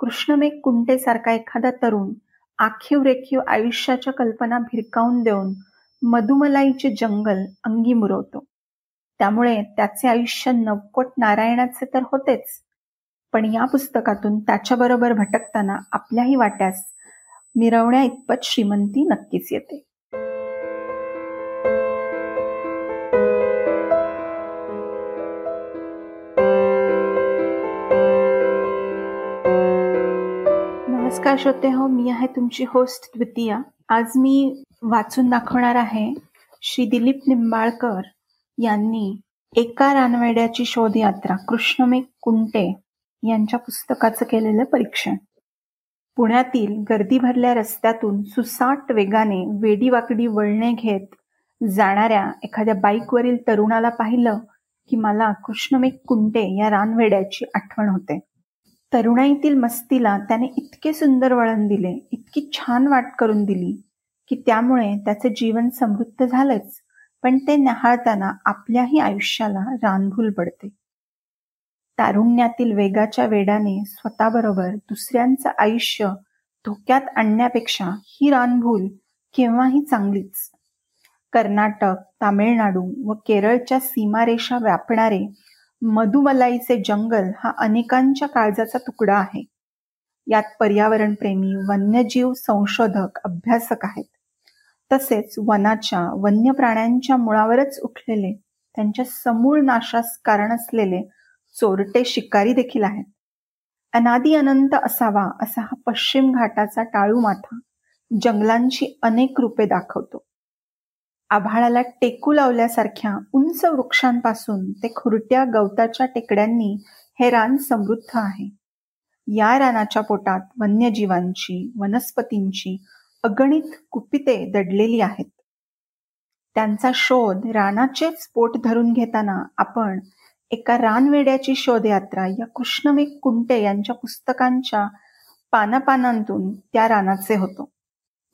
कृष्णमेघ कुंटेसारखा एखादा तरुण आखीव रेखीव आयुष्याच्या कल्पना भिरकावून देऊन मधुमलाईचे जंगल अंगी मुरवतो त्यामुळे त्याचे आयुष्य नवकोट नारायणाचे तर होतेच पण या पुस्तकातून त्याच्याबरोबर भटकताना आपल्याही वाट्यास मिरवण्या इतपत श्रीमंती नक्कीच येते. नमस्कार श्रोते हो मी आहे तुमची होस्ट द्वितीया. आज मी वाचून दाखवणार आहे श्री दिलीप निंबाळकर यांनी एका रानवेड्याची शोधयात्रा कृष्णमे कुंटे यांच्या पुस्तकाचं केलेलं परीक्षण. पुण्यातील गर्दी भरल्या रस्त्यातून सुसाट वेगाने वेडीवाकडी वळणे घेत जाणाऱ्या एखाद्या बाईकवरील तरुणाला पाहिलं की मला कृष्णमेघ कुंटे या रानवेड्याची आठवण होते. तरुणाईतील मस्तीला त्याने इतके सुंदर वळण दिले इतकी छान वाट करून दिली की त्यामुळे त्याचे जीवन समृद्ध झालंच पण ते न्याहाळताना आपल्याही आयुष्याला रानभूल पडते. तारुण्यातील वेगाच्या वेडाने स्वतःबरोबर दुसऱ्यांचं आयुष्य धोक्यात आणण्यापेक्षा ही रानभूल केव्हाही चांगलीच. कर्नाटक तामिळनाडू व केरळच्या सीमारेषा व्यापणारे मधुमलाईचे जंगल हा अनेकांच्या काळजाचा तुकडा आहे. यात पर्यावरणप्रेमी वन्यजीव संशोधक अभ्यासक आहेत. तसेच वनाच्या वन्य प्राण्यांच्या मुळावरच उठलेले त्यांच्या समूळ नाशास कारण असलेले चोरटे शिकारी देखील आहेत. अनादी अनंत असावा असा हा पश्चिम घाटाचा टाळू माथा जंगलांची अनेक रूपे दाखवतो. आभाळाला टेकू लावल्यासारख्या उंच वृक्षांपासून ते खुरट्या गवताच्या टेकड्यांनी हे रान समृद्ध आहे. या रानाच्या पोटात वन्यजीवांची वनस्पतींची अगणित कुपिते दडलेली आहेत. त्यांचा शोध रानाचेच पोट धरून घेताना आपण एका रानवेड्याची शोधयात्रा या कृष्णमेघ कुंटे यांच्या पुस्तकांच्या पानापानांतून त्या रानाचे होतो.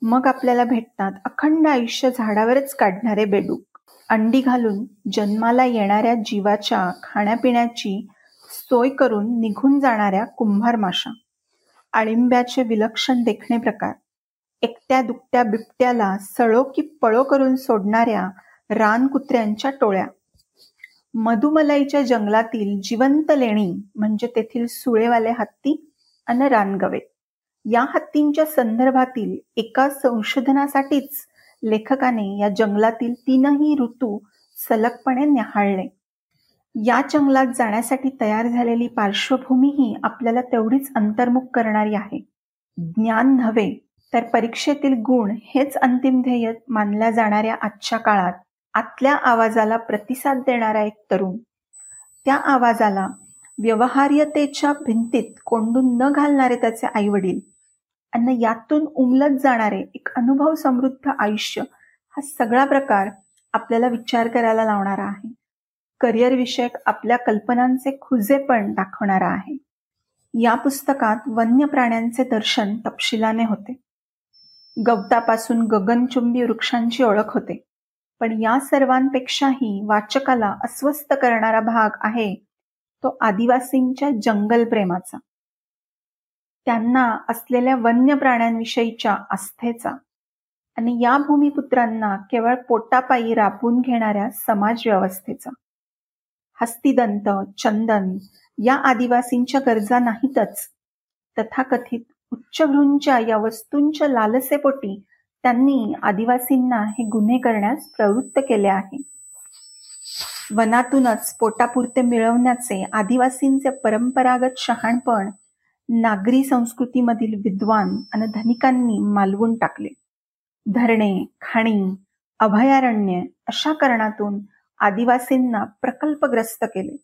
मग आपल्याला भेटतात अखंड आयुष्य झाडावरच काढणारे बेडूक. अंडी घालून जन्माला येणाऱ्या जीवाच्या खाण्यापिण्याची सोय करून निघून जाणाऱ्या कुंभार माशा. आळिंब्याचे विलक्षण देखणे प्रकार. एकट्या दुकट्या बिबट्याला सळो की पळो करून सोडणाऱ्या रानकुत्र्यांच्या टोळ्या. मधुमलाईच्या जंगलातील जिवंत लेणी म्हणजे तेथील सुळेवाले हत्ती आणि रानगवे. या हत्तींच्या संदर्भातील एका संशोधनासाठीच लेखकाने या जंगलातील तीनही ऋतू सलगपणे न्याहाळले या जंगलात जाण्यासाठी तयार झालेली पार्श्वभूमीही आपल्याला तेवढीच अंतर्मुख करणारी आहे. ज्ञान नव्हे तर परीक्षेतील गुण हेच अंतिम ध्येय मानल्या जाणाऱ्या आजच्या काळात आतल्या आवाजाला प्रतिसाद देणारा एक तरुण. त्या आवाजाला व्यवहार्यतेच्या भिंतीत कोंडून न घालणारे त्याचे आई वडील आणि यातून उमलत जाणारे एक अनुभव समृद्ध आयुष्य हा सगळा प्रकार आपल्याला विचार करायला लावणारा आहे. करिअर विषयक आपल्या कल्पनांचे खुजेपण दाखवणारा आहे. या पुस्तकात वन्य प्राण्यांचे दर्शन तपशिलाने होते. गवतापासून गगनचुंबी वृक्षांची ओळख होते. पण या सर्वांपेक्षाही वाचकाला अस्वस्थ करणारा भाग आहे तो आदिवासींच्या जंगल प्रेमाचा. त्यांना असलेल्या वन्य प्राण्यांविषयीच्या आस्थेचा आणि या भूमिपुत्रांना केवळ पोटापायी राबवून घेणाऱ्या समाज व्यवस्थेचा हस्तिदंत चंदन या आदिवासींच्या गरजा नाहीतच. तथाकथित उच्चभ्रूंच्या या वस्तूंच्या लालसेपोटी त्यांनी आदिवासींना हे गुन्हे करण्यास प्रवृत्त केले आहे. वनातूनच पोटापुरते मिळवण्याचे आदिवासींचे परंपरागत शहाणपण नागरी संस्कृतीमधील विद्वान आणि धनिकांनी मालवून टाकले. धरणे खाणी अभयारण्य अशा करणातून आदिवासींना प्रकल्पग्रस्त केले.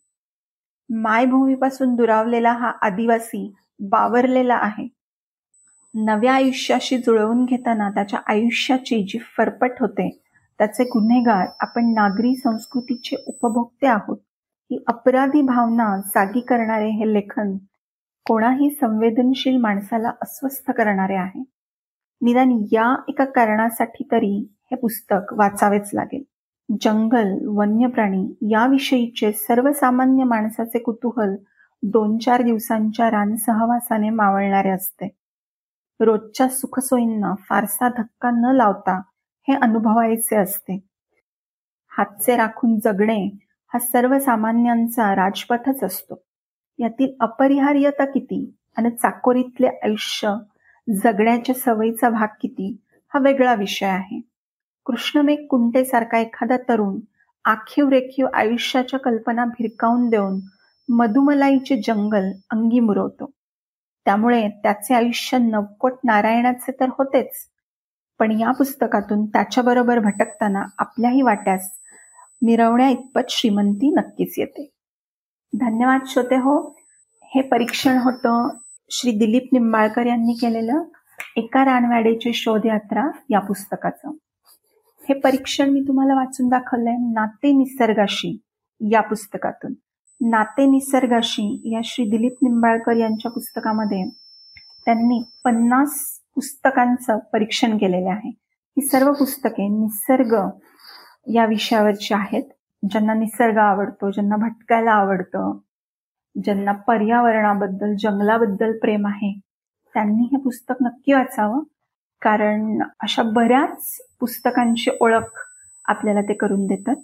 मायभूमीपासून दुरावलेला हा आदिवासी बावरलेला आहे. नव्या आयुष्याशी जुळवून घेताना त्याच्या आयुष्याची जी फरफट होते त्याचे गुन्हेगार आपण नागरी संस्कृतीचे उपभोक्ते आहोत. ही अपराधी भावना जागी करणारे हे लेखन कोणाही संवेदनशील माणसाला अस्वस्थ करणारे आहे. निदान या एका कारणासाठी तरी हे पुस्तक वाचावेच लागेल. जंगल वन्य प्राणी याविषयीचे सर्वसामान्य माणसाचे कुतूहल दोन चार दिवसांच्या रानसहवासाने मावळणारे असते. रोजच्या सुखसोयींना फारसा धक्का न लावता हे अनुभवायचे असते. हातचे राखून जगणे हा सर्वसामान्यांचा राजपथच असतो. यातील अपरिहार्यता किती आणि चाकोरीतले आयुष्य जगण्याच्या सवयीचा भाग किती हा वेगळा विषय आहे. कृष्णमेघ कुंटेसारखा एखादा तरुण आखीव रेखीव आयुष्याच्या कल्पना भिरकावून देऊन मधुमलाईचे जंगल अंगी मुरवतो त्यामुळे त्याचे आयुष्य नवकोट नारायणाचे तर होतेच पण या पुस्तकातून त्याच्याबरोबर भटकताना आपल्याही वाट्यास मिरवण्या इतपत श्रीमंती नक्कीच येते. धन्यवाद श्रोते हो. हे परीक्षण होतं श्री दिलीप निंबाळकर यांनी केलेलं एका रानवाडेची शोधयात्रा या पुस्तकाचं. हे परीक्षण मी तुम्हाला वाचून दाखवलंय नाते निसर्गाशी या पुस्तकातून. नाते निसर्गाशी या श्री दिलीप निंबाळकर यांच्या पुस्तकामध्ये त्यांनी पन्नास पुस्तकांचं परीक्षण केलेलं आहे. ही सर्व पुस्तके निसर्ग या विषयावरची आहेत. ज्यांना निसर्ग आवडतो ज्यांना भटकायला आवडतं ज्यांना पर्यावरणाबद्दल जंगलाबद्दल प्रेम आहे त्यांनी हे पुस्तक नक्की वाचावं. कारण अशा बऱ्याच पुस्तकांची ओळख आपल्याला ते करून देतात.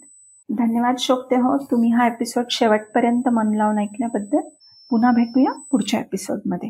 धन्यवाद शोकते हो तुम्ही हा एपिसोड शेवटपर्यंत मन लावून ऐकल्याबद्दल. पुन्हा भेटूया पुढच्या एपिसोडमध्ये